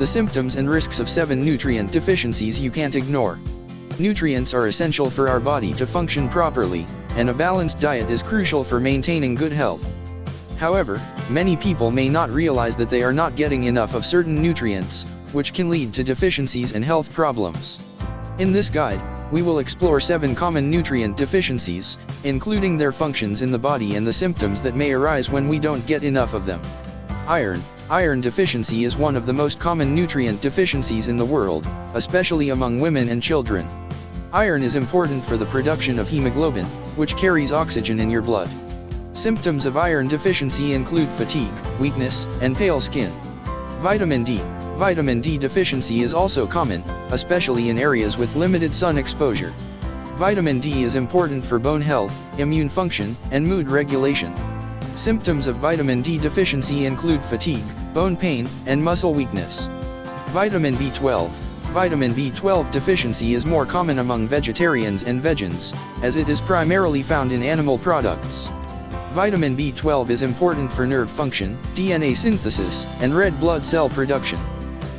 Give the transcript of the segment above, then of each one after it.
the symptoms and risks of 7 nutrient deficiencies you can't ignore. Nutrients are essential for our body to function properly, and a balanced diet is crucial for maintaining good health. However, many people may not realize that they are not getting enough of certain nutrients, which can lead to deficiencies and health problems. In this guide, we will explore 7 common nutrient deficiencies, including their functions in the body and the symptoms that may arise when we don't get enough of them. Iron Iron deficiency is one of the most common nutrient deficiencies in the world, especially among women and children. Iron is important for the production of hemoglobin, which carries oxygen in your blood. Symptoms of iron deficiency include fatigue, weakness, and pale skin. Vitamin D Vitamin D deficiency is also common, especially in areas with limited sun exposure. Vitamin D is important for bone health, immune function, and mood regulation. Symptoms of vitamin D deficiency include fatigue, bone pain, and muscle weakness. Vitamin B12 Vitamin B12 deficiency is more common among vegetarians and vegans, as it is primarily found in animal products. Vitamin B12 is important for nerve function, DNA synthesis, and red blood cell production.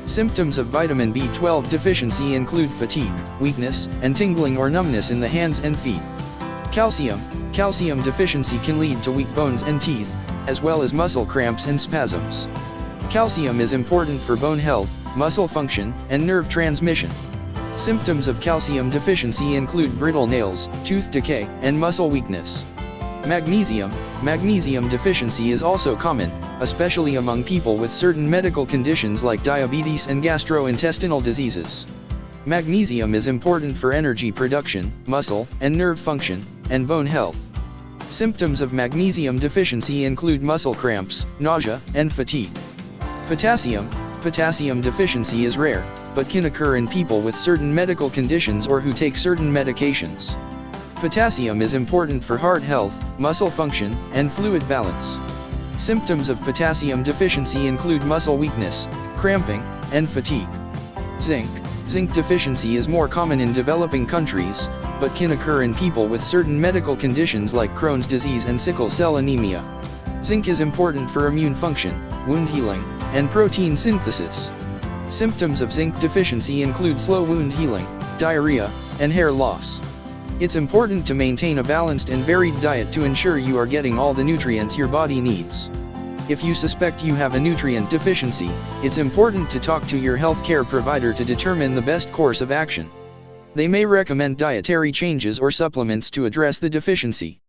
Symptoms of vitamin B12 deficiency include fatigue, weakness, and tingling or numbness in the hands and feet. Calcium Calcium deficiency can lead to weak bones and teeth, as well as muscle cramps and spasms. Calcium is important for bone health, muscle function, and nerve transmission. Symptoms of calcium deficiency include brittle nails, tooth decay, and muscle weakness. Magnesium Magnesium deficiency is also common, especially among people with certain medical conditions like diabetes and gastrointestinal diseases. Magnesium is important for energy production, muscle and nerve function, and bone health. Symptoms of magnesium deficiency include muscle cramps, nausea, and fatigue. Potassium Potassium deficiency is rare, but can occur in people with certain medical conditions or who take certain medications. Potassium is important for heart health, muscle function, and fluid balance. Symptoms of potassium deficiency include muscle weakness, cramping, and fatigue. Zinc Zinc deficiency is more common in developing countries, but can occur in people with certain medical conditions like Crohn's disease and sickle cell anemia. Zinc is important for immune function, wound healing, and protein synthesis. Symptoms of zinc deficiency include slow wound healing, diarrhea, and hair loss. It's important to maintain a balanced and varied diet to ensure you are getting all the nutrients your body needs. If you suspect you have a nutrient deficiency, it's important to talk to your healthcare provider to determine the best course of action. They may recommend dietary changes or supplements to address the deficiency.